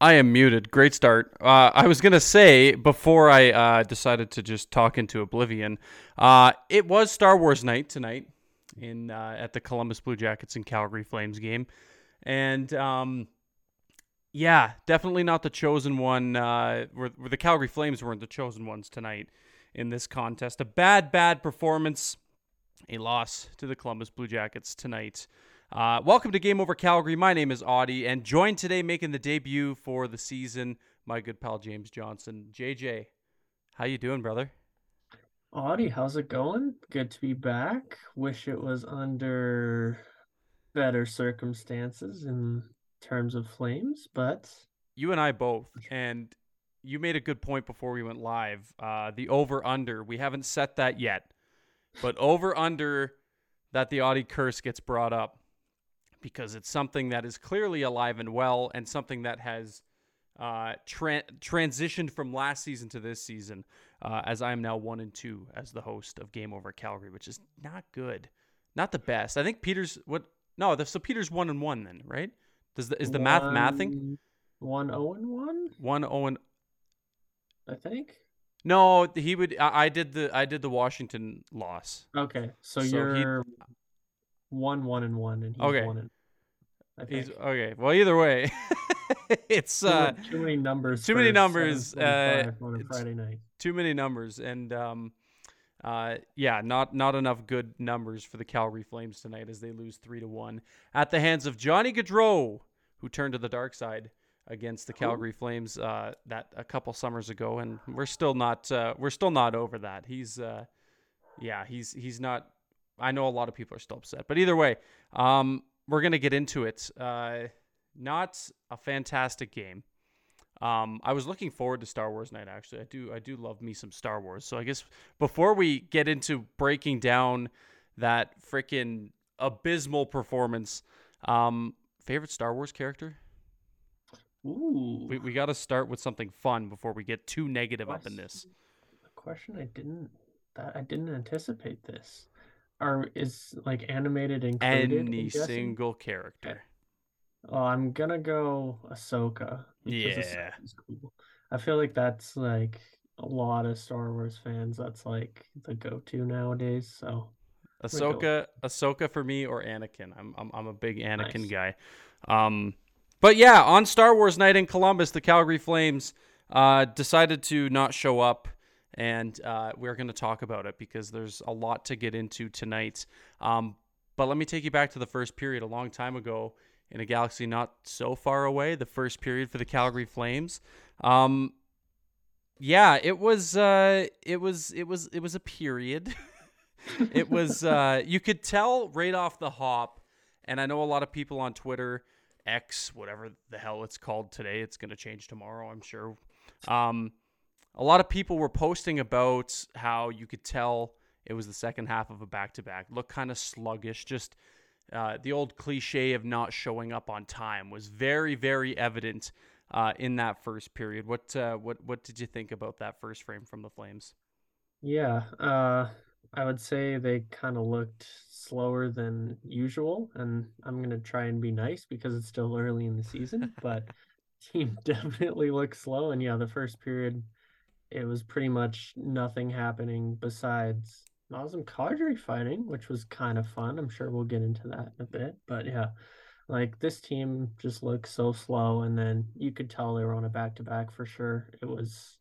I am muted. Great start. Uh, I was gonna say before I uh, decided to just talk into oblivion. Uh, it was Star Wars night tonight in uh, at the Columbus Blue Jackets and Calgary Flames game, and um, yeah, definitely not the chosen one. Uh, where, where the Calgary Flames weren't the chosen ones tonight in this contest. A bad, bad performance. A loss to the Columbus Blue Jackets tonight. Uh, welcome to Game Over Calgary. My name is Auddie, and joined today making the debut for the season, my good pal James Johnson. JJ, how you doing, brother? Auddie, how's it going? Good to be back. Wish it was under better circumstances in terms of flames, but you and I both. And you made a good point before we went live. Uh, the over under, we haven't set that yet, but over under that the Auddie curse gets brought up because it's something that is clearly alive and well and something that has uh, tra- transitioned from last season to this season uh, as I am now one and two as the host of Game Over Calgary, which is not good, not the best. I think Peter's what? No, the, so Peter's one and one then, right? Does the is the math mathing? One zero oh and one. One zero oh and. I think. No, he would. I, I, did the I did the Washington loss. Okay, so, so you're one one and one, and he's okay. one and. He's okay. Well, either way, it's uh, too many numbers. Too many numbers. Uh, on Friday night. Too many numbers, and um, uh, yeah, not not enough good numbers for the Calgary Flames tonight as they lose three to one at the hands of Johnny Gaudreau, who turned to the dark side against the Calgary Flames uh, that a couple summers ago, and we're still not uh, we're still not over that. He's uh, yeah, he's he's not I know a lot of people are still upset, but either way, um, we're gonna get into it. Uh, not a fantastic game. Um, I was looking forward to Star Wars night. Actually, I do. I do love me some Star Wars. So I guess before we get into breaking down that freaking abysmal performance, um, favorite Star Wars character. Ooh. We we got to start with something fun before we get too negative up in this. A question I didn't that I didn't anticipate this are is like animated included? Any single character. Oh, I'm gonna go Ahsoka. Yeah, cool. I feel like that's like a lot of Star Wars fans. That's like the go-to nowadays. So Ahsoka, Ahsoka for me or Anakin. I'm I'm, I'm a big Anakin nice. guy. Um, but yeah, on Star Wars night in Columbus, the Calgary Flames uh, decided to not show up and uh, we're going to talk about it because there's a lot to get into tonight. Um, but let me take you back to the first period a long time ago in a galaxy not so far away. The first period for the Calgary Flames. Um, yeah, it was. Uh, it was. It was. It was a period. it was. Uh, you could tell right off the hop, and I know a lot of people on Twitter, X, whatever the hell it's called today. It's going to change tomorrow, I'm sure. Um, a lot of people were posting about how you could tell it was the second half of a back to back. Looked kind of sluggish. Just uh, the old cliche of not showing up on time was very, very evident uh, in that first period. What uh, what what did you think about that first frame from the Flames? Yeah, uh, I would say they kind of looked slower than usual, and I'm gonna try and be nice because it's still early in the season, but team definitely looked slow. And yeah, the first period it was pretty much nothing happening besides Nazem Kadri fighting, which was kind of fun. I'm sure we'll get into that in a bit. But yeah, like this team just looked so slow, and then you could tell they were on a back to back for sure. It was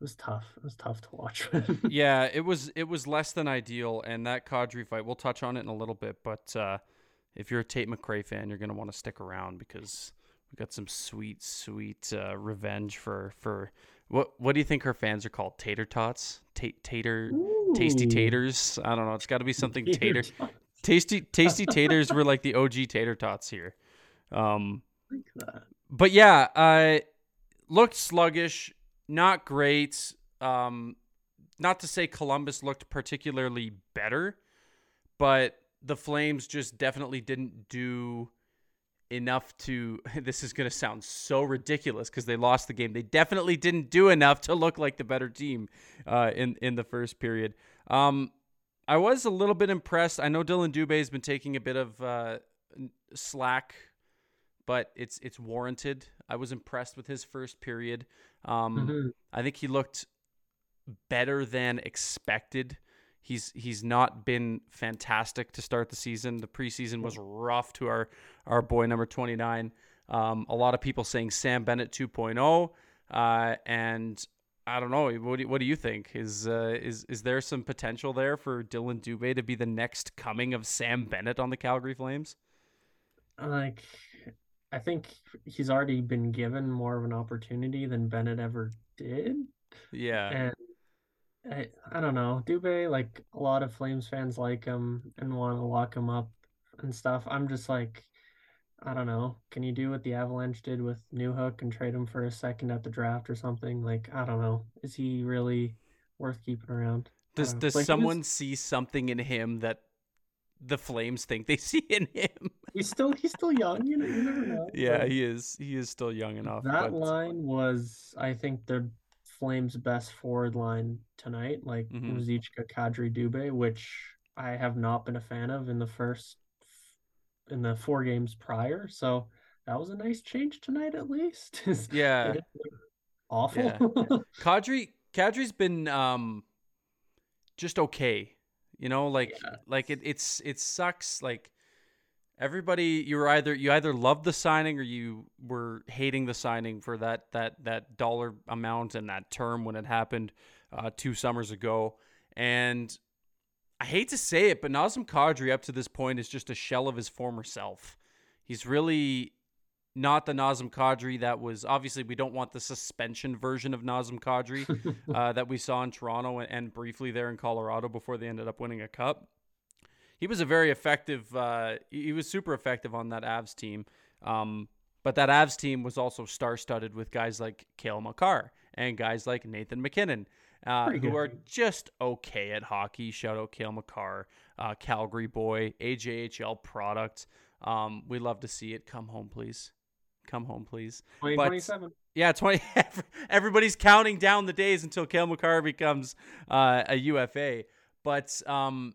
it was tough. It was tough to watch. yeah, it was it was less than ideal, and that Kadri fight. We'll touch on it in a little bit, but uh, if you're a Tate McRae fan, you're gonna want to stick around because we got some sweet, sweet uh, revenge for for what what do you think her fans are called? Tater tots, tater, Ooh. tasty taters. I don't know. It's got to be something tater. tater. Tasty tasty taters were like the OG tater tots here. Um, but yeah, uh, looked sluggish, not great. Um, not to say Columbus looked particularly better, but the Flames just definitely didn't do enough to this is going to sound so ridiculous because they lost the game they definitely didn't do enough to look like the better team uh, in in the first period um, i was a little bit impressed i know Dillon Dubé has been taking a bit of uh, slack but it's it's warranted. I was impressed with his first period. Um, Mm-hmm. I think he looked better than expected. He's he's not been fantastic to start the season. The preseason was rough to our our boy number 29. Um, a lot of people saying Sam Bennett 2.0, uh, and I don't know. What do, what do you think? Is uh, is is there some potential there for Dillon Dubé to be the next coming of Sam Bennett on the Calgary Flames? Like, I think he's already been given more of an opportunity than Bennett ever did. Yeah, And I, I don't know. Dubé, like a lot of Flames fans like him and want to lock him up and stuff. I'm just like, I don't know. Can you do what the Avalanche did with Newhook and trade him for a second at the draft or something? Like, I don't know. Is he really worth keeping around? Does does Like, he was- someone see something in him that the Flames think they see in him? He's still he's still young. You know, you never know. Yeah, but- he is. He is still young enough. That but line was, I think, the Flames' best forward line tonight. Like Mhm. Ruzicka, Kadri, Dubé, which I have not been a fan of in the first in the four games prior. So that was a nice change tonight, at least. Yeah, awful. Yeah. Kadri Kadri's been um just okay. You know, like Yeah. like it it's it sucks like everybody you were either you either loved the signing or you were hating the signing for that that that dollar amount and that term when it happened uh, two summers ago. And I hate to say it, but Nazem Kadri up to this point is just a shell of his former self. He's really not the Nazem Kadri that was obviously we don't want the suspension version of Nazem Kadri uh, that we saw in Toronto and, and briefly there in Colorado before they ended up winning a cup. He was a very effective. Uh, he was super effective on that Avs team, um, but that Avs team was also star-studded with guys like Cale Makar and guys like Nathan MacKinnon, uh, who are just okay at hockey. Shout out Cale Makar, uh, Calgary boy, AJHL product. Um, we love to see it. Come home, please. Come home, please. 2027. Yeah, 20. Everybody's counting down the days until Cale Makar becomes uh, a UFA. But um,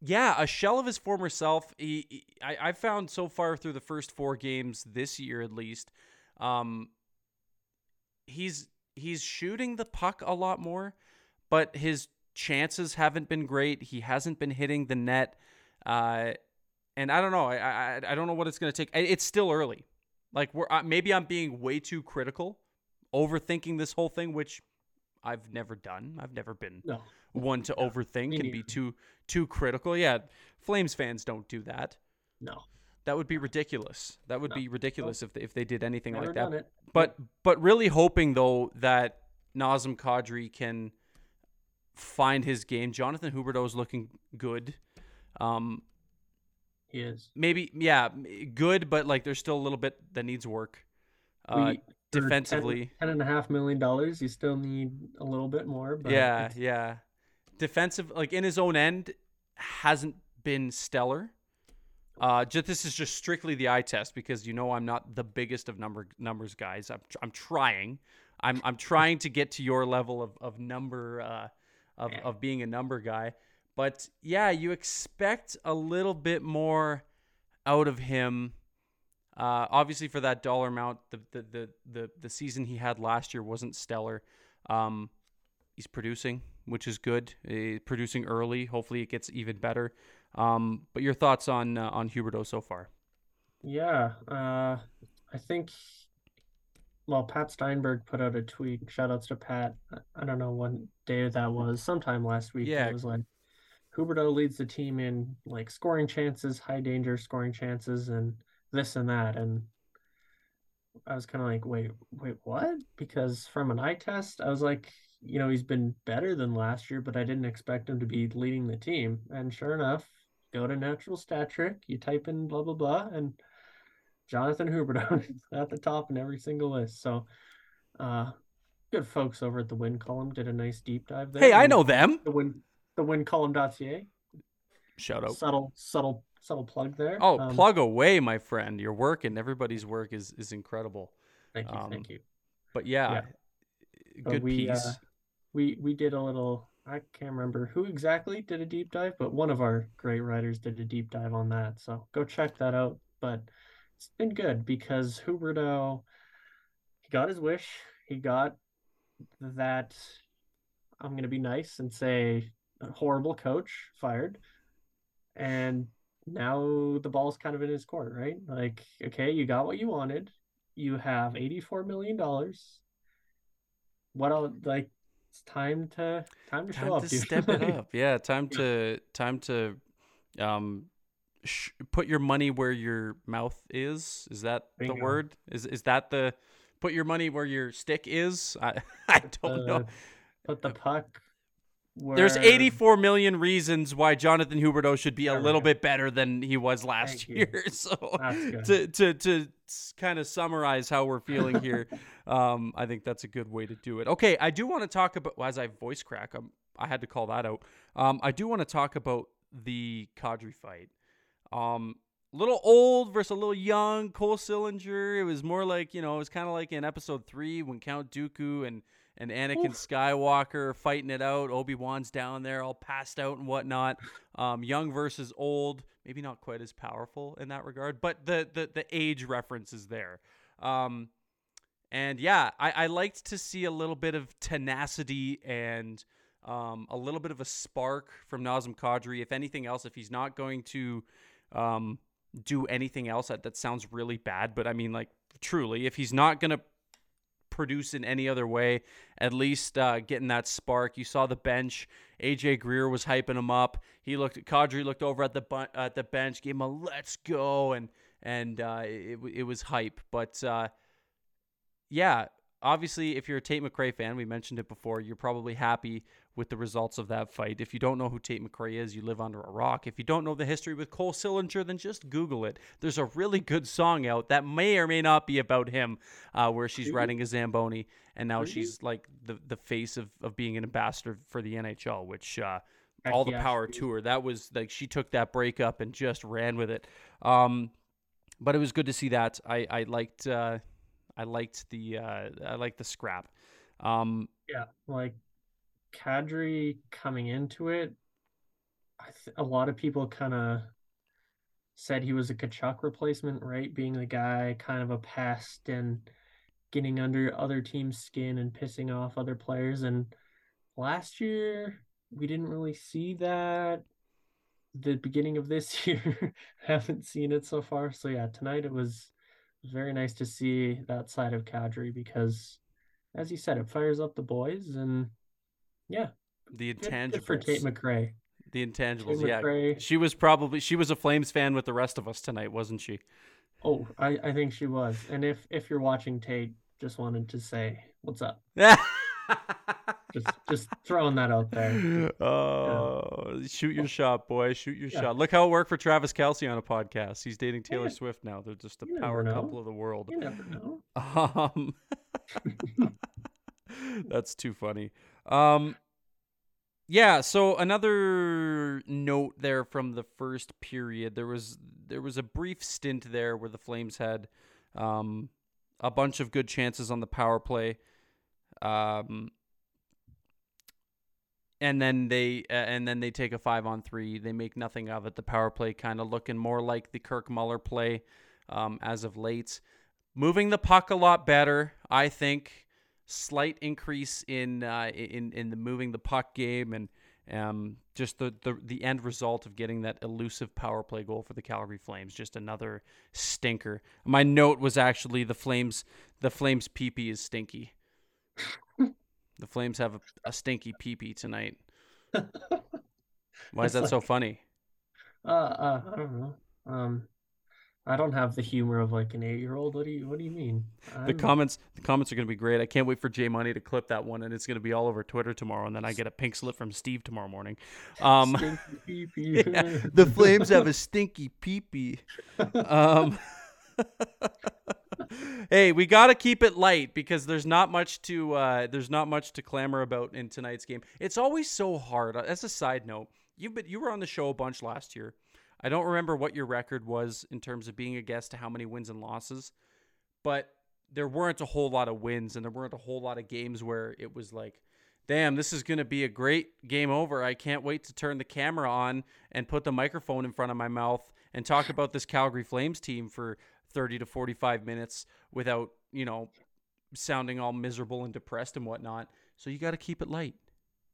yeah, a shell of his former self. He, he- I, I found so far through the first four games this year, at least, um, he's he's shooting the puck a lot more, but his chances haven't been great. He hasn't been hitting the net, uh, and I don't know. I I, I don't know what it's going to take. It's still early. Like we're maybe I'm being way too critical, overthinking this whole thing, which I've never done. I've never been No. one to overthink me and be too too critical. Yeah, Flames fans don't do that. No. That would be ridiculous. That would No. be ridiculous if they, if they did anything Never like that. But but really hoping though that Nazem Kadri can find his game. Jonathan Huberdeau is looking good. Um, He is. maybe yeah, good, but like there's still a little bit that needs work. Uh, We- for 10 defensively. ten and a half million dollars, you still need a little bit more. But yeah, yeah. Defensive, like in his own end, hasn't been stellar. Uh, just this is just strictly the eye test because you know I'm not the biggest of number numbers guys. I'm I'm trying. I'm I'm trying to get to your level of of number uh, of of being a number guy. But yeah, you expect a little bit more out of him. Uh, obviously, for that dollar amount, the, the the the the season he had last year wasn't stellar. Um, he's producing, which is good. Uh, producing early. Hopefully, it gets even better. Um, but your thoughts on uh, on Huberdeau so far? Yeah, uh, I think, well, Pat Steinberg put out a tweet. Shout outs to Pat. I- I don't know what day that was, sometime last week. Yeah. It was like Huberdeau leads the team in like scoring chances, high danger scoring chances, and this and that. And I was kind of like, wait, wait, what? Because from an eye test, I was like, you know, he's been better than last year, but I didn't expect him to be leading the team. And sure enough, go to Natural Stat Trick, you type in blah blah blah, and Jonathan Huberdeau is at the top in every single list. So, uh, good folks over at the Win Column did a nice deep dive there. Hey, I know them. the Win the WinColumn.ca. Shout out. Subtle, subtle, subtle plug there. Oh, Um, plug away, my friend. Your work and everybody's work is is incredible. Thank you, um, thank you. But yeah, But good we, piece. uh, we we did a little. I can't remember who exactly did a deep dive, but one of our great writers did a deep dive on that. So go check that out. But it's been good because Huberdeau, he got his wish. He got that. I'm gonna be nice and say horrible coach fired, and now the ball's kind of in his court, right? Like, okay, you got what you wanted. You have 84 million dollars. What else? Like, it's time to time to time show to up, dude. step it up. Yeah, time to time to um sh- put your money where your mouth is. Is that Bingo. the word? Is is that the put your money where your stick is? I I don't know. Uh, Put the puck. There's 84 million reasons why Jonathan Huberdeau should be a There little bit better than he was last year. So to to to kind of summarize how we're feeling here, um, I think that's a good way to do it. Okay, I do want to talk about well, as I voice crack. Um, I had to call that out. Um, I do want to talk about the Kadri fight. Um, little old versus a little young Cole Sillinger. It was more like you know, it was kind of like in episode three when Count Dooku and and Anakin Oof. Skywalker fighting it out. Obi Wan's down there, all passed out and whatnot. Um, young versus old, maybe not quite as powerful in that regard, but the the the age reference is there. Um, and yeah, I, I liked to see a little bit of tenacity and um, a little bit of a spark from Nazem Kadri. If anything else, if he's not going to um, do anything else, that, that sounds really bad. But I mean, like, truly, if he's not going to produce in any other way, at least uh, getting that spark. You saw the bench. AJ Greer was hyping him up. He looked. Kadri looked over at the bu- at the bench, gave him a "Let's go," and and uh, it it was hype. But uh, yeah, obviously, if you're a Tate McRae fan, we mentioned it before, you're probably happy with the results of that fight. If you don't know who Tate McRae is, you live under a rock. If you don't know the history with Cole Sillinger, then just Google it. There's a really good song out that may or may not be about him, uh, where she's riding a Zamboni, and now she's like the, the face of, of being an ambassador for the NHL, which uh, all the power to her. That was like she took that breakup and just ran with it. Um, but it was good to see that. I I liked uh, I liked the uh, I liked the scrap. Um, Yeah, like Kadri coming into it, th a lot of people kind of said he was a Tkachuk replacement, right? Being the guy kind of a pest and getting under other teams' skin and pissing off other players. And last year, we didn't really see that. The beginning of this year, haven't seen it so far. So yeah, tonight it was, it was very nice to see that side of Kadri because, as you said, it fires up the boys and yeah, the good, good for Tate intangibles, McRae. the intangibles. Tate Yeah, McRae. she was probably she was a Flames fan with the rest of us tonight, wasn't she? Oh, I, I think she was. And if if you're watching Tate, just wanted to say what's up. Just just throwing that out there. Oh, shoot your shot, boy! Shoot your Yeah. shot. Look how it worked for Travis Kelce on a podcast. He's dating Taylor Yeah. Swift now. They're just the You power couple of the world. You never know. Um, that's too funny. Um, yeah. So another note there from the first period, there was there was a brief stint there where the Flames had um, a bunch of good chances on the power play. Um, and then they uh, and then they take a five on three. They make nothing of it. The power play kind of looking more like the Kirk Muller play um, as of late. Moving the puck a lot better, I think. Slight increase in uh, in in the moving the puck game and um, just the, the the end result of getting that elusive power play goal for the Calgary Flames. Just another stinker. My note was actually the Flames. The Flames peepee is stinky. the Flames have a, a stinky peepee tonight. Why is It's that so funny? Uh, uh, I don't know. Um, I don't have the humor of like an eight-year-old. What do you What do you mean? The I'm- comments, the comments are going to be great. I can't wait for Jay Money to clip that one, and it's going to be all over Twitter tomorrow. And then I get a pink slip from Steve tomorrow morning. Um, yeah, the Flames have a stinky peepee. Um, hey, we got to keep it light because there's not much to uh, there's not much to clamor about in tonight's game. It's always so hard. Uh, As a side note, you but you were on the show a bunch last year. I don't remember what your record was in terms of being a guest to how many wins and losses, but there weren't a whole lot of wins and there weren't a whole lot of games where it was like damn, this is going to be a great game over. I can't wait to turn the camera on and put the microphone in front of my mouth and talk about this Calgary Flames team for 30 to 45 minutes without, you know, sounding all miserable and depressed and whatnot. So you got to keep it light.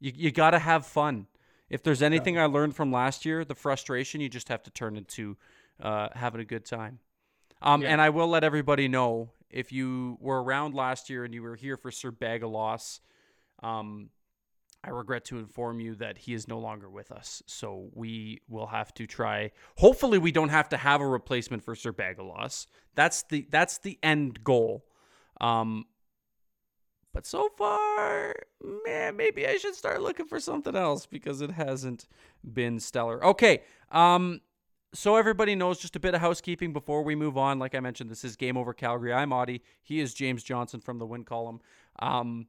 You, you got to have fun. If there's anything I learned from last year, the frustration, you just have to turn into uh, having a good time. Um, Yeah. And I will let everybody know if you were around last year and you were here for Sir Bagalos, um, I regret to inform you that he is no longer with us. So we will have to try. Hopefully, we don't have to have a replacement for Sir Bagalos. That's the that's the end goal. Um, but so far, man, maybe I should start looking for something else because it hasn't been stellar. Okay. Um, so everybody knows just a bit of housekeeping before we move on. Like I mentioned, this is Game Over Calgary. I'm Auddie. He is James Johnson from the Win Column. Um,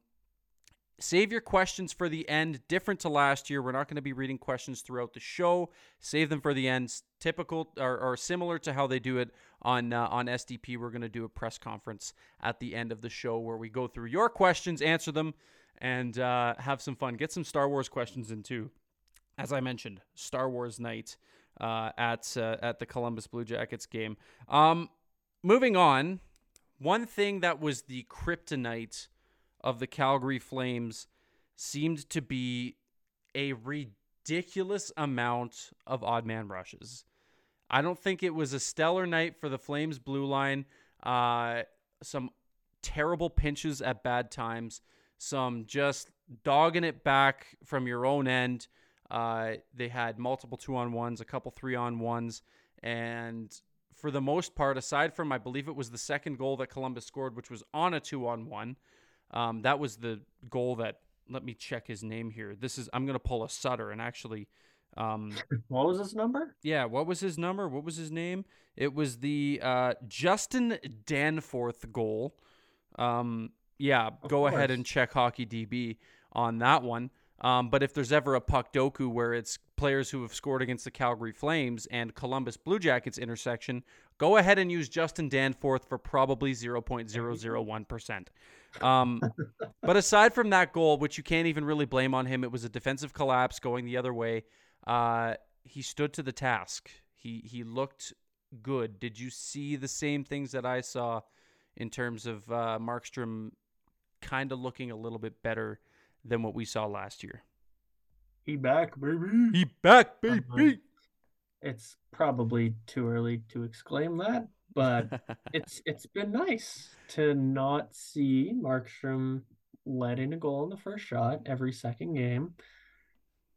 save your questions for the end. Different to last year, we're not going to be reading questions throughout the show. Save them for the end. Typical or, or similar to how they do it on uh, on SDP. We're going to do a press conference at the end of the show where we go through your questions, answer them, and uh, have some fun. Get some Star Wars questions in too. As I mentioned, Star Wars night uh, at uh, at the Columbus Blue Jackets game. Um, moving on, one thing that was the kryptonite of the Calgary Flames seemed to be a ridiculous amount of odd man rushes. I don't think it was a stellar night for the Flames blue line. Uh, some terrible pinches at bad times, some just dogging it back from your own end. Uh, they had multiple two on ones, a couple three on ones, and for the most part, aside from I believe it was the second goal that Columbus scored, which was on a two on one, um, that was the goal that. Let me check his name here. This is I'm gonna pull a Sutter and actually, um, What was his number? yeah, what was his number? What was his name? It was the uh, Justin Danforth goal. Um, yeah, Of go ahead and check Hockey DB on that one. Um, but if there's ever a puck doku where it's players who have scored against the Calgary Flames and Columbus Blue Jackets intersection, go ahead and use Justin Danforth for probably 0.001%. Um, but aside from that goal, which you can't even really blame on him, it was a defensive collapse going the other way. Uh, he stood to the task. He he looked good. Did you see the same things that I saw in terms of uh, Markstrom kind of looking a little bit better than what we saw last year? He back, baby. He back, Uh-huh. It's probably too early to exclaim that, but it's it's been nice to not see Markstrom let in a goal in the first shot every second game,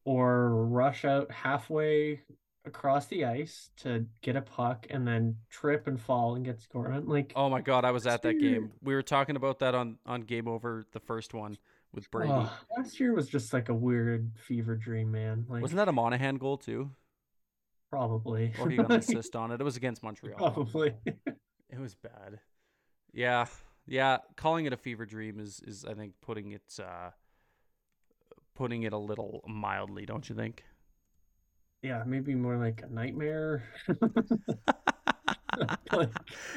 or rush out halfway across the ice to get a puck and then trip and fall and get scored on. Like, oh my God, I was at that Last game. We were talking about that on on Game Over, the first one with Brady. oh, last year was just like a weird fever dream, man. Like, Wasn't that a Monahan goal too? Probably? Or he got an assist on it? It was against Montreal. Probably. It was bad. Yeah, yeah. Calling it a fever dream is is I think putting it uh, putting it a little mildly, don't you think? yeah, maybe more like a nightmare. Like,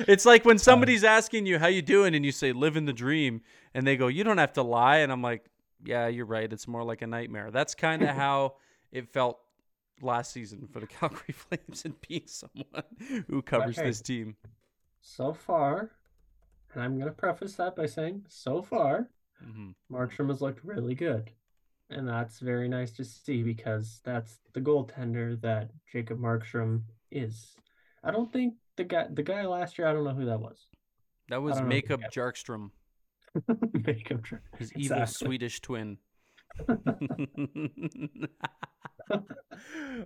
it's like when somebody's asking you how you doing and you say living the dream and they go you don't have to lie and I'm like yeah you're right it's more like a nightmare that's kind of how it felt last season for the Calgary Flames and being someone who covers this team so far, and I'm gonna preface that by saying, so far, hmm Markstrom has looked really good. And that's very nice to see because that's the goaltender that Jacob Markstrom is. I don't think the guy the guy last year, I don't know who that was. that was makeup Jarkstrom Makeup tr- his evil Exactly. Swedish twin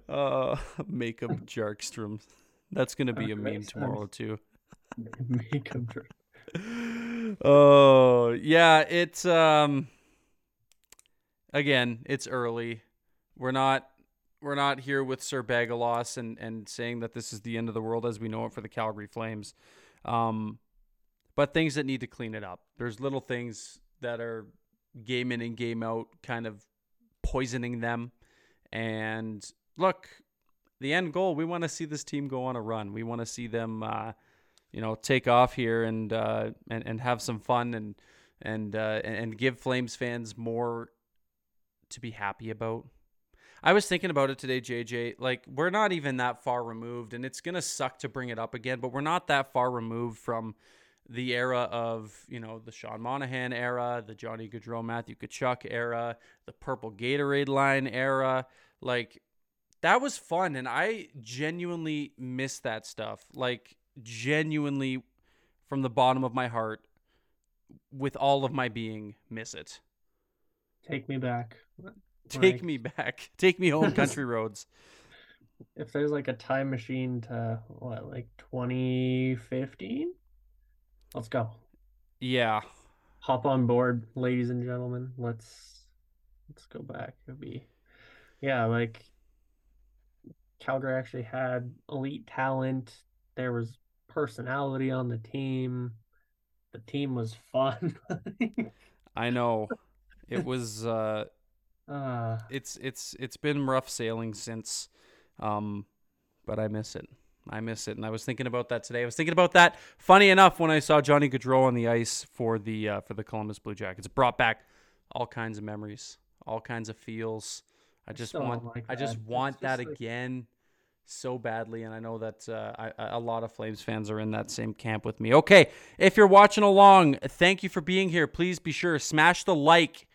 uh, makeup Jarkstrom that's gonna be Okay, a meme makes tomorrow sense. too. Makeup oh yeah it's um again it's early. We're not we're not here with sir bagalos and and saying that this is the end of the world as we know it for the calgary flames. Um but things that need to clean it up. There's little things that are game in and game out kind of poisoning them and look the end goal we want to see this team go on a run we want to see them uh you know take off here and uh, and and have some fun and and uh, and give Flames fans more to be happy about. I was thinking about it today, JJ. Like we're not even that far removed, and it's gonna suck to bring it up again, but we're not that far removed from the era of you know the Sean Monahan era, the Johnny Gaudreau, Matthew Tkachuk era, the Purple Gatorade line era. Like that was fun, and I genuinely miss that stuff. Like genuinely, from the bottom of my heart, with all of my being, miss it. Take me back. Take like, me back. Take me home, country roads. If there's like a time machine to what, like 2015? Let's go. Yeah. Hop on board, ladies and gentlemen. Let's let's go back. It'd be yeah, like Calgary actually had elite talent. There was personality on the team. The team was fun. I know. It was uh uh it's it's it's been rough sailing since um but I miss it. I miss it, and I was thinking about that today. I was thinking about that. Funny enough, when I saw Johnny Gaudreau on the ice for the uh, for the Columbus Blue Jackets, it brought back all kinds of memories, all kinds of feels. I just so want, like I just want that like... again so badly, and I know that uh, I, a lot of Flames fans are in that same camp with me. Okay, if you're watching along, thank you for being here. Please be sure to smash the like,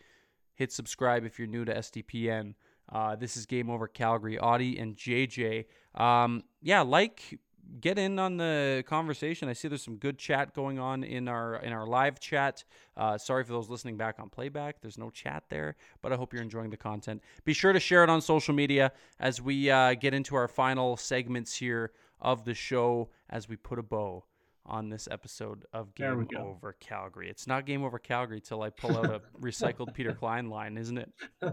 hit subscribe if you're new to SDPN. Uh, this is Game Over Calgary, Auddie and JJ. Um, yeah, like get in on the conversation. I see there's some good chat going on in our in our live chat. Uh, sorry for those listening back on playback. There's no chat there, but I hope you're enjoying the content. Be sure to share it on social media as we uh, get into our final segments here of the show as we put a bow on this episode of Game Over Calgary. It's not Game Over Calgary till I pull out a recycled Peter Klein line, isn't it?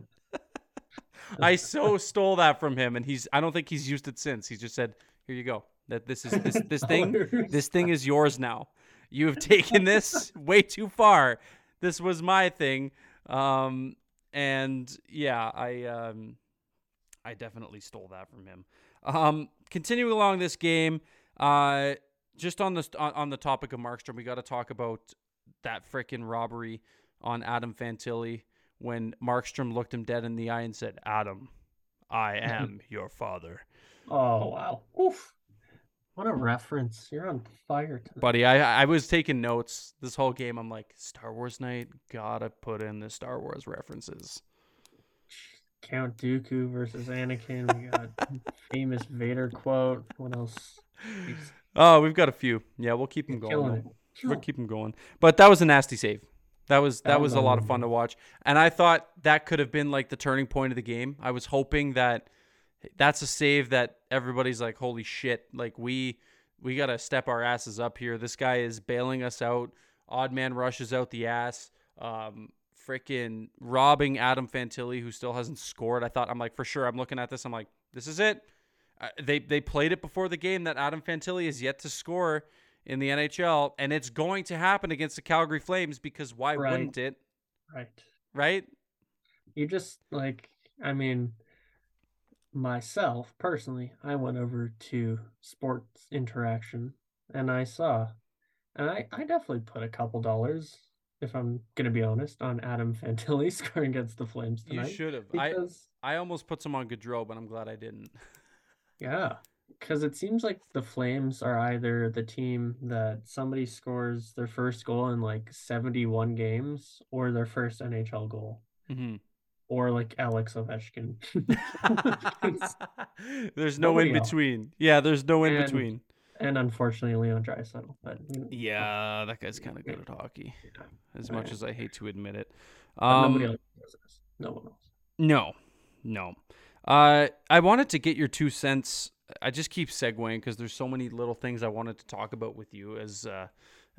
I so stole that from him, and he's. I don't think he's used it since. He's just said, "Here you go. That this is this this thing. this thing is yours now. You have taken this way too far. This was my thing." Um, and yeah, I um, I definitely stole that from him. Um, continuing along this game, uh, just on the on, on the topic of Markstrom, we got to talk about that freaking robbery on Adam Fantilli when Markstrom looked him dead in the eye and said, Adam, I am your father. Oh, wow. Oof. What a reference. You're on fire tonight. Buddy, I I was taking notes this whole game. I'm like, Star Wars night, gotta put in the Star Wars references. Count Dooku versus Anakin. We got famous Vader quote. What else? Oh, we've got a few. Yeah, we'll keep them going. We'll keep them going. But that was a nasty save. That was that was a lot of fun to watch, and I thought that could have been like the turning point of the game. I was hoping that that's a save that everybody's like, "Holy shit!" Like we we got to step our asses up here. This guy is bailing us out. Odd man rushes out the ass. Um, freaking robbing Adam Fantilli, who still hasn't scored. I thought I'm like for sure. I'm looking at this. I'm like, this is it. Uh, they they played it before the game that Adam Fantilli is yet to score in the NHL, and it's going to happen against the Calgary Flames because why right. wouldn't it? Right. Right. You just like, I mean, myself personally, I went over to Sports Interaction and I saw, and I, I definitely put a couple dollars, if I'm gonna be honest, on Adam Fantilli scoring against the Flames tonight. You should have. Because... I I almost put some on Gaudreau, but I'm glad I didn't. yeah, because it seems like the Flames are either the team that somebody scores their first goal in like 71 games or their first NHL goal. Mm-hmm. Or like Alex Ovechkin. there's no in between. Yeah, there's no in between. And unfortunately, Leon Draisaitl. But yeah, that guy's kind of good at hockey. Yeah. As much as I hate to admit it. Um, nobody else knows this. No one else. No, no. Uh, I wanted to get your two cents I just keep segueing because there's so many little things I wanted to talk about with you as uh,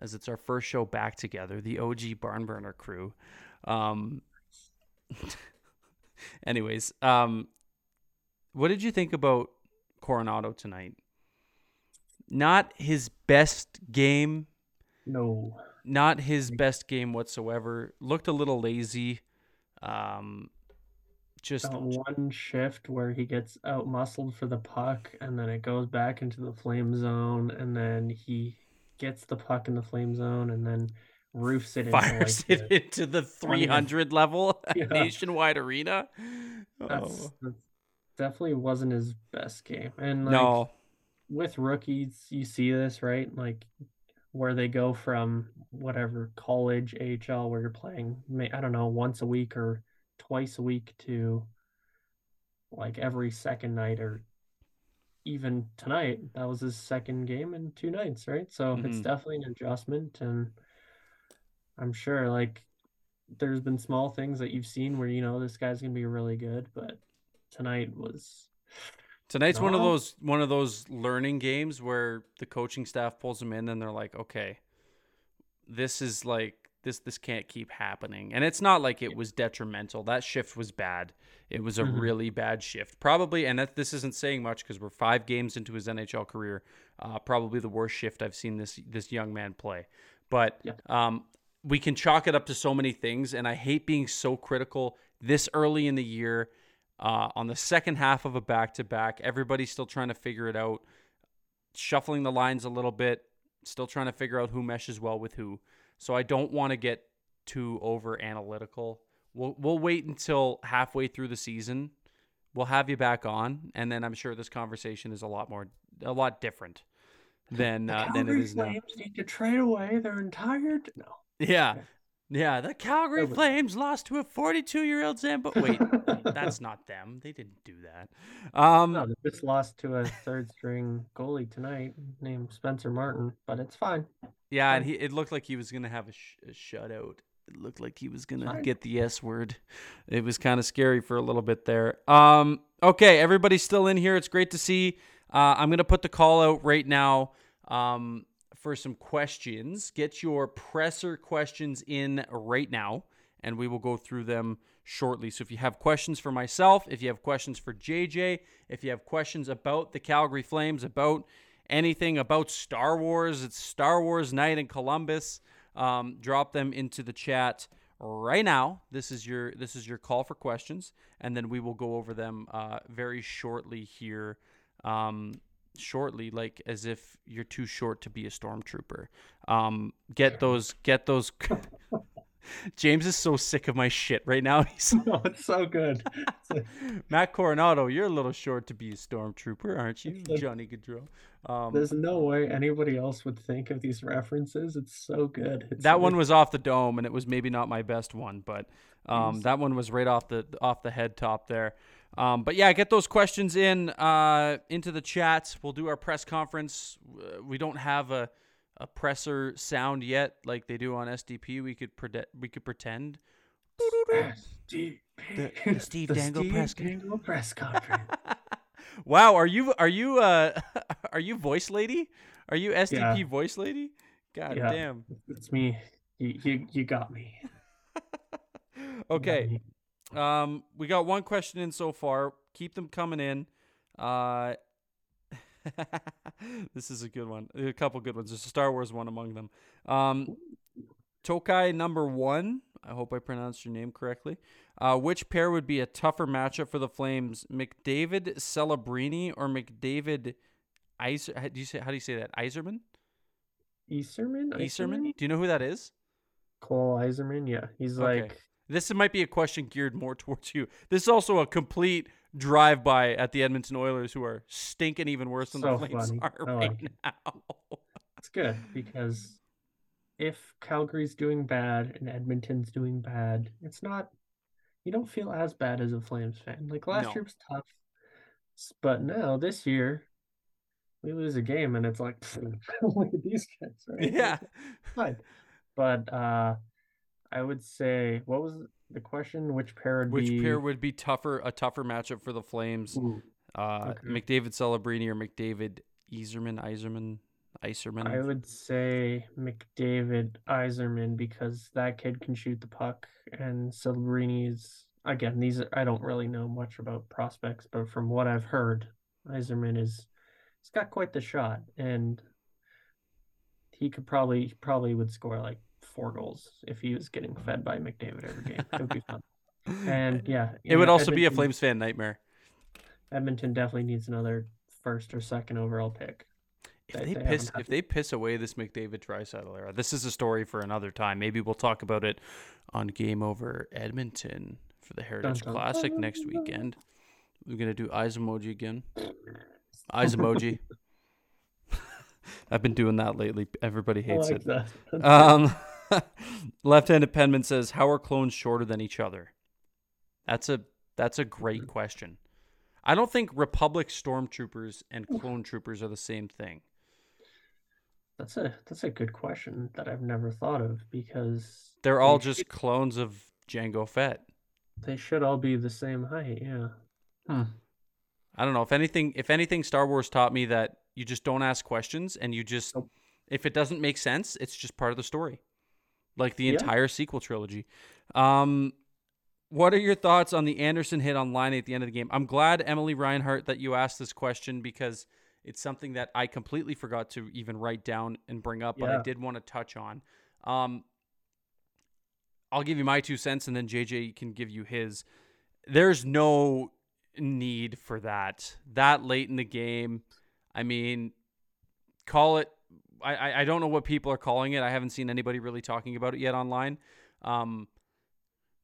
as it's our first show back together, the OG Barn Burner crew. Um, anyways, um, what did you think about Coronato tonight? Not his best game. No. Not his best game whatsoever. Looked a little lazy. Um, just one shift where he gets out muscled for the puck and then it goes back into the flame zone and then he gets the puck in the flame zone and then roofs it fires into, like, it the, into the 300 level yeah. nationwide arena that's, oh. that's, definitely wasn't his best game. And like, no, with rookies, you see this, right? Like where they go from whatever college AHL where you're playing, I don't know, once a week or twice a week to like every second night or even tonight. That was his second game in two nights, right? So mm-hmm. it's definitely an adjustment and I'm sure like there's been small things that you've seen where you know this guy's going to be really good, but tonight was Tonight's no. one of those one of those learning games where the coaching staff pulls them in and they're like, "Okay, this is like this this can't keep happening." And it's not like it was detrimental. That shift was bad. It was a mm-hmm. really bad shift. Probably, and that, this isn't saying much because we're five games into his NHL career. Uh, probably the worst shift I've seen this this young man play. But yeah. um, we can chalk it up to so many things, and I hate being so critical this early in the year uh, on the second half of a back to back. Everybody's still trying to figure it out, shuffling the lines a little bit, still trying to figure out who meshes well with who. So I don't want to get too over analytical. We'll we'll wait until halfway through the season. We'll have you back on, and then I'm sure this conversation is a lot more, a lot different than uh, than it is now. Need to trade away their entire no. Yeah, yeah, the Calgary Flames lost to a 42 year old Zambo. Wait, that's not them. They didn't do that. Um, no, they just lost to a third string goalie tonight named Spencer Martin, but it's fine. Yeah, and he it looked like he was gonna have a, sh- a shutout. It looked like he was gonna get the S word. It was kind of scary for a little bit there. Um, okay, everybody's still in here. It's great to see. Uh, I'm gonna put the call out right now. Um, for some questions. Get your presser questions in right now, and we will go through them shortly. So if you have questions for myself, if you have questions for JJ, if you have questions about the Calgary Flames, about anything about Star Wars, it's Star Wars night in Columbus. Um, drop them into the chat right now. This is your this is your call for questions, and then we will go over them uh, very shortly here. Um, shortly, like as if you're too short to be a stormtrooper. Um, get those, get those. James is so sick of my shit right now. He's oh, it's so good. Matt Coronato, you're a little short to be a stormtrooper, aren't you, Johnny Gaudreau? Um, There's no way anybody else would think of these references. It's so good. It's that one was off the dome, and it was maybe not my best one, but um, that one was right off the off the head top there. Um, but yeah, get those questions in uh, into the chats. We'll do our press conference. We don't have a, a presser sound yet, like they do on SDP. We could pre- we could pretend. The, the Steve the Dangle Steve press, Dangle press conference. wow, are you are you uh are you voice lady? Are you SDP yeah. voice lady? God yeah, damn, it's me. You you, you got me. okay. Um, we got one question in so far. Keep them coming in. Uh, this is a good one. A couple good ones. There's a Star Wars one among them. Um, Tokai number one. I hope I pronounced your name correctly. Uh, which pair would be a tougher matchup for the Flames? McDavid Celebrini or McDavid Iser? How do you say? How do you say that? Eiserman. Eiserman. Eiserman. Do you know who that is? Cole Eiserman. Yeah, he's okay. like this might be a question geared more towards you. This is also a complete drive by at the Edmonton Oilers, who are stinking even worse than so the Flames funny. are right like now. It's good because if Calgary's doing bad and Edmonton's doing bad, it's not. You don't feel as bad as a Flames fan. Like last no. year was tough, but now this year, we lose a game and it's like, look at these guys, right? Yeah, fine. But uh I would say what was the question? Which pair would Which be... pair would be tougher a tougher matchup for the Flames? Ooh, uh, okay. McDavid Celebrini or McDavid Eiserman Eiserman Eiserman? I would say McDavid Eiserman because that kid can shoot the puck and Celebrini's again these I don't really know much about prospects, but from what I've heard, Eiserman is he's got quite the shot and he could probably probably would score like four goals if he was getting fed by McDavid every game. It would be fun. And yeah, it would know, also Edmonton, be a Flames fan nightmare. Edmonton definitely needs another first or second overall pick. If they, they piss, if they piss away this McDavid Draisaitl era, this is a story for another time. Maybe we'll talk about it on Game Over Edmonton for the Heritage dun, dun, Classic next weekend. We're gonna do eyes emoji again. Eyes emoji. I've been doing that lately. Everybody hates like it. Um, left-handed penman says, "How are clones shorter than each other?" That's a that's a great question. I don't think Republic stormtroopers and clone troopers are the same thing. That's a that's a good question that I've never thought of because They're all They just should- clones of Jango Fett. they should all be the same height. Yeah. Hmm. I don't know if anything. If anything, Star Wars taught me that you just don't ask questions, and you just, Nope. if it doesn't make sense, it's just part of the story, like the Yeah. entire sequel trilogy. Um, what are your thoughts on the Andersson hit on Laine at the end of the game? I'm glad Emily Reinhart that you asked this question because it's something that I completely forgot to even write down and bring up, but I did want to touch on. Um, I'll give you my two cents, and then JJ can give you his. There's no need for that that late in the game. I mean, call it. I, I don't know what people are calling it. I haven't seen anybody really talking about it yet online. Um,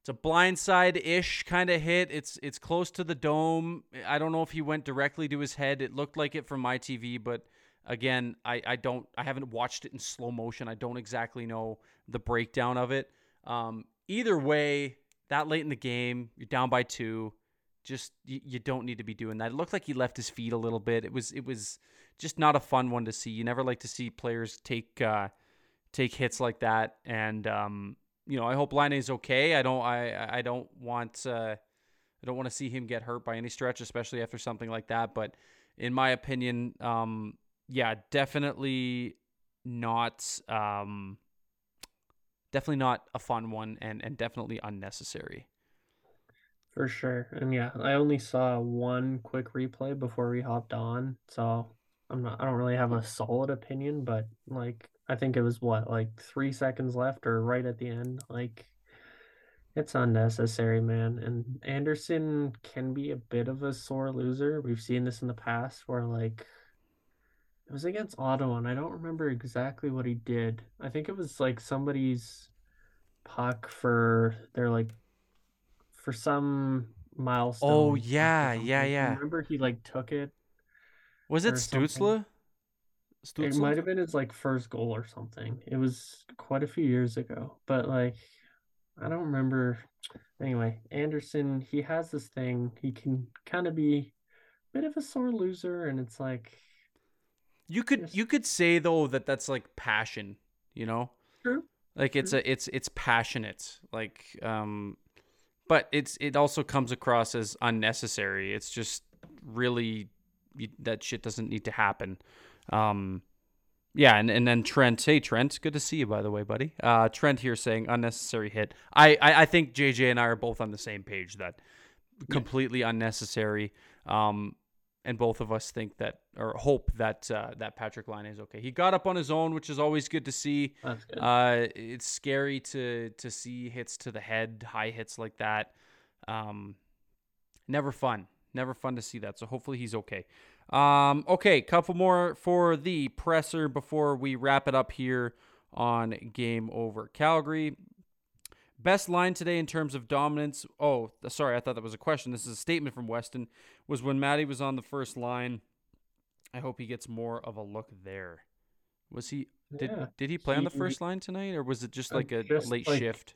it's a blindside ish kind of hit. It's it's close to the dome. I don't know if he went directly to his head. It looked like it from my TV, but again, I, I don't I haven't watched it in slow motion. I don't exactly know the breakdown of it. Um, either way, that late in the game, you're down by two. Just you, you don't need to be doing that. It looked like he left his feet a little bit. It was it was just not a fun one to see. You never like to see players take uh, take hits like that. And um, you know, I hope Laine is okay. I don't I I don't want uh, I don't want to see him get hurt by any stretch, especially after something like that. But in my opinion, um, yeah, definitely not um, definitely not a fun one, and and definitely unnecessary. For sure. And yeah, I only saw one quick replay before we hopped on, so I'm not I don't really have a solid opinion, but like I think it was what, like three seconds left or right at the end. Like it's unnecessary, man. And Andersson can be a bit of a sore loser. We've seen this in the past where like it was against Ottawa, and I don't remember exactly what he did. I think it was like somebody's puck for their like for some milestone. Oh, or yeah, yeah, I yeah. Remember he like took it. Was it something. Stützle? It might have been his like first goal or something. It was quite a few years ago, but like I don't remember. Anyway, Andersson, he has this thing. He can kind of be a bit of a sore loser, and it's like You could Yes. you could say though that that's like passion, you know? true. Like it's a it's it's passionate. Like um but it's it also comes across as unnecessary. It's just really you, that shit doesn't need to happen. Um yeah, and, and then Trent, hey Trent, good to see you by the way, buddy. Uh Trent here saying unnecessary hit. I I, I think JJ and I are both on the same page that completely unnecessary. Um and both of us think that or hope that uh, that Patrik Laine is okay. He got up on his own, which is always good to see. Good. Uh, it's scary to to see hits to the head, high hits like that. Um, never fun. Never fun to see that. So hopefully he's okay. Um, okay, couple more for the presser before we wrap it up here on Game Over Calgary. Best line today in terms of dominance. Oh, sorry, I thought that was a question. This is a statement from Weston. Was when Matty was on the first line. I hope he gets more of a look there. Was he? Did yeah. did he play on the he- first line tonight, or was it just Uh, like a just late like shift?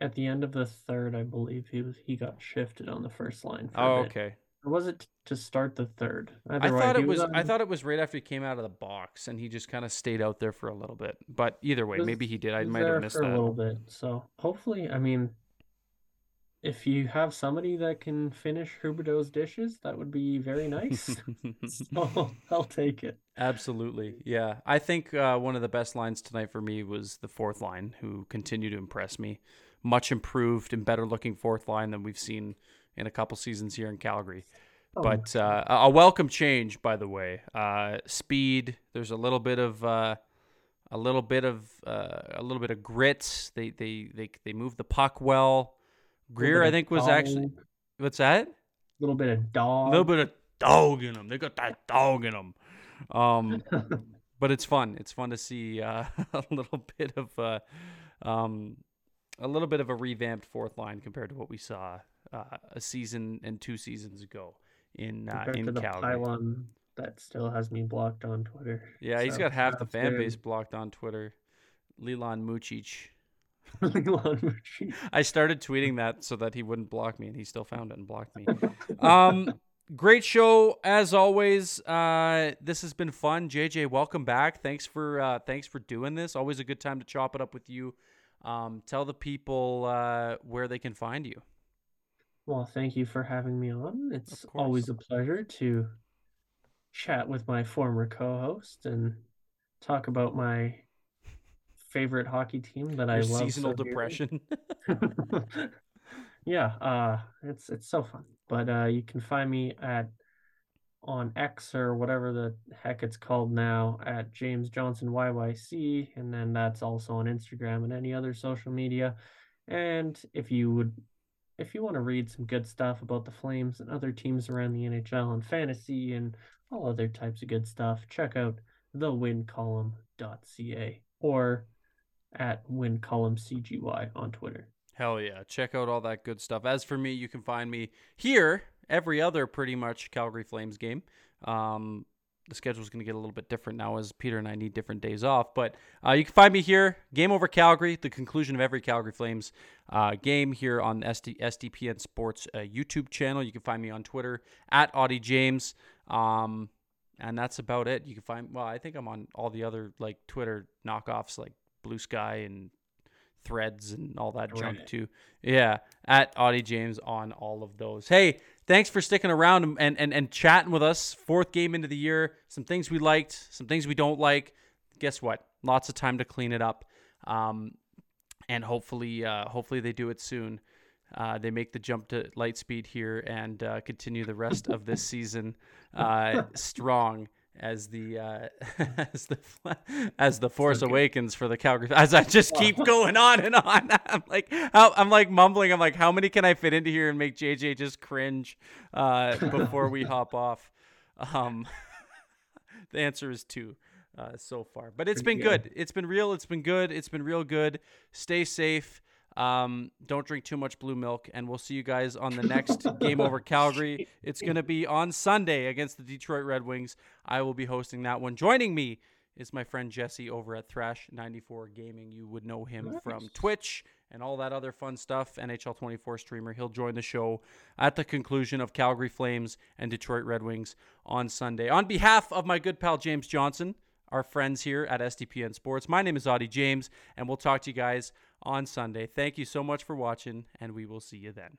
At the end of the third, I believe he was he got shifted on the first line. Oh, okay. Or was it to start the third? I Either way, thought he it was. I on- thought it was right after he came out of the box, and he just kind of stayed out there for a little bit. But either way, was- maybe he did. I might have missed for a that. little bit. So hopefully, I mean, if you have somebody that can finish Huberdeau's dishes, that would be very nice. so I'll take it. Absolutely, yeah. I think uh, one of the best lines tonight for me was the fourth line, who continue to impress me. Much improved and better looking fourth line than we've seen in a couple seasons here in Calgary. Oh, but uh, a welcome change, by the way. Uh, speed. There's a little bit of uh, a little bit of uh, a little bit of grit. They they they they move the puck well. Greer, I think, was actually what's that? a little bit of dog. A dog. little bit of dog in them. They got that dog in them. Um, but it's fun. It's fun to see uh, a little bit of uh, um, a little bit of a revamped fourth line compared to what we saw uh, a season and two seasons ago. in uh, in Calgary. pylon that still has me blocked on Twitter. Yeah, he's got half the fan very- base blocked on Twitter. Leland Mucic. Leland Mucci. I started tweeting that so that he wouldn't block me, and he still found it and blocked me. Um, great show as always. Uh, this has been fun. JJ, welcome back. Thanks for uh, thanks for doing this. Always a good time to chop it up with you. Um, tell the people uh, where they can find you. Well, thank you for having me on. It's always a pleasure to chat with my former co-host and talk about my favorite hockey team that I love seasonal so depression. yeah, uh it's it's so fun. But uh you can find me at on X or whatever the heck it's called now at James Johnson YYC and then that's also on Instagram and any other social media. And if you would if you want to read some good stuff about the Flames and other teams around the NHL and fantasy and all other types of good stuff, check out thewincolumn.ca or at wincolumncgy on Twitter. Hell yeah. Check out all that good stuff. As for me, you can find me here every other pretty much Calgary Flames game. Um, the schedule is going to get a little bit different now as Peter and I need different days off. But uh, you can find me here, Game Over Calgary, the conclusion of every Calgary Flames uh, game here on SD, SDPN Sports uh, YouTube channel. You can find me on Twitter at Auddie James. Um, and that's about it. You can find, well, I think I'm on all the other like Twitter knockoffs like Blue Sky and threads and all that junk too. Yeah, at Auddie James on all of those. Hey, thanks for sticking around and, and, and, chatting with us. Fourth game into the year. Some things we liked, some things we don't like. Guess what? Lots of time to clean it up. Um, and hopefully, uh, hopefully they do it soon. Uh, they make the jump to light speed here and uh, continue the rest of this season uh, strong as the uh, as the as the Force Okay. Awakens for the Calgary. As I just keep going on and on, I'm like how, I'm like mumbling. I'm like, how many can I fit into here and make JJ just cringe uh, before we hop off? Um, the answer is two. Uh, so far, but it's been good. It's been real. It's been good. It's been real good. Stay safe. Um, don't drink too much blue milk, and we'll see you guys on the next game over Calgary. It's going to be on Sunday against the Detroit Red Wings. I will be hosting that one. Joining me is my friend Jesse over at Thrash 94 Gaming. You would know him from Twitch and all that other fun stuff. NHL 24 streamer. He'll join the show at the conclusion of Calgary Flames and Detroit Red Wings on Sunday. On behalf of my good pal James Johnson, our friends here at SDPN Sports, my name is Auddie James, and we'll talk to you guys on Sunday. Thank you so much for watching, and we will see you then.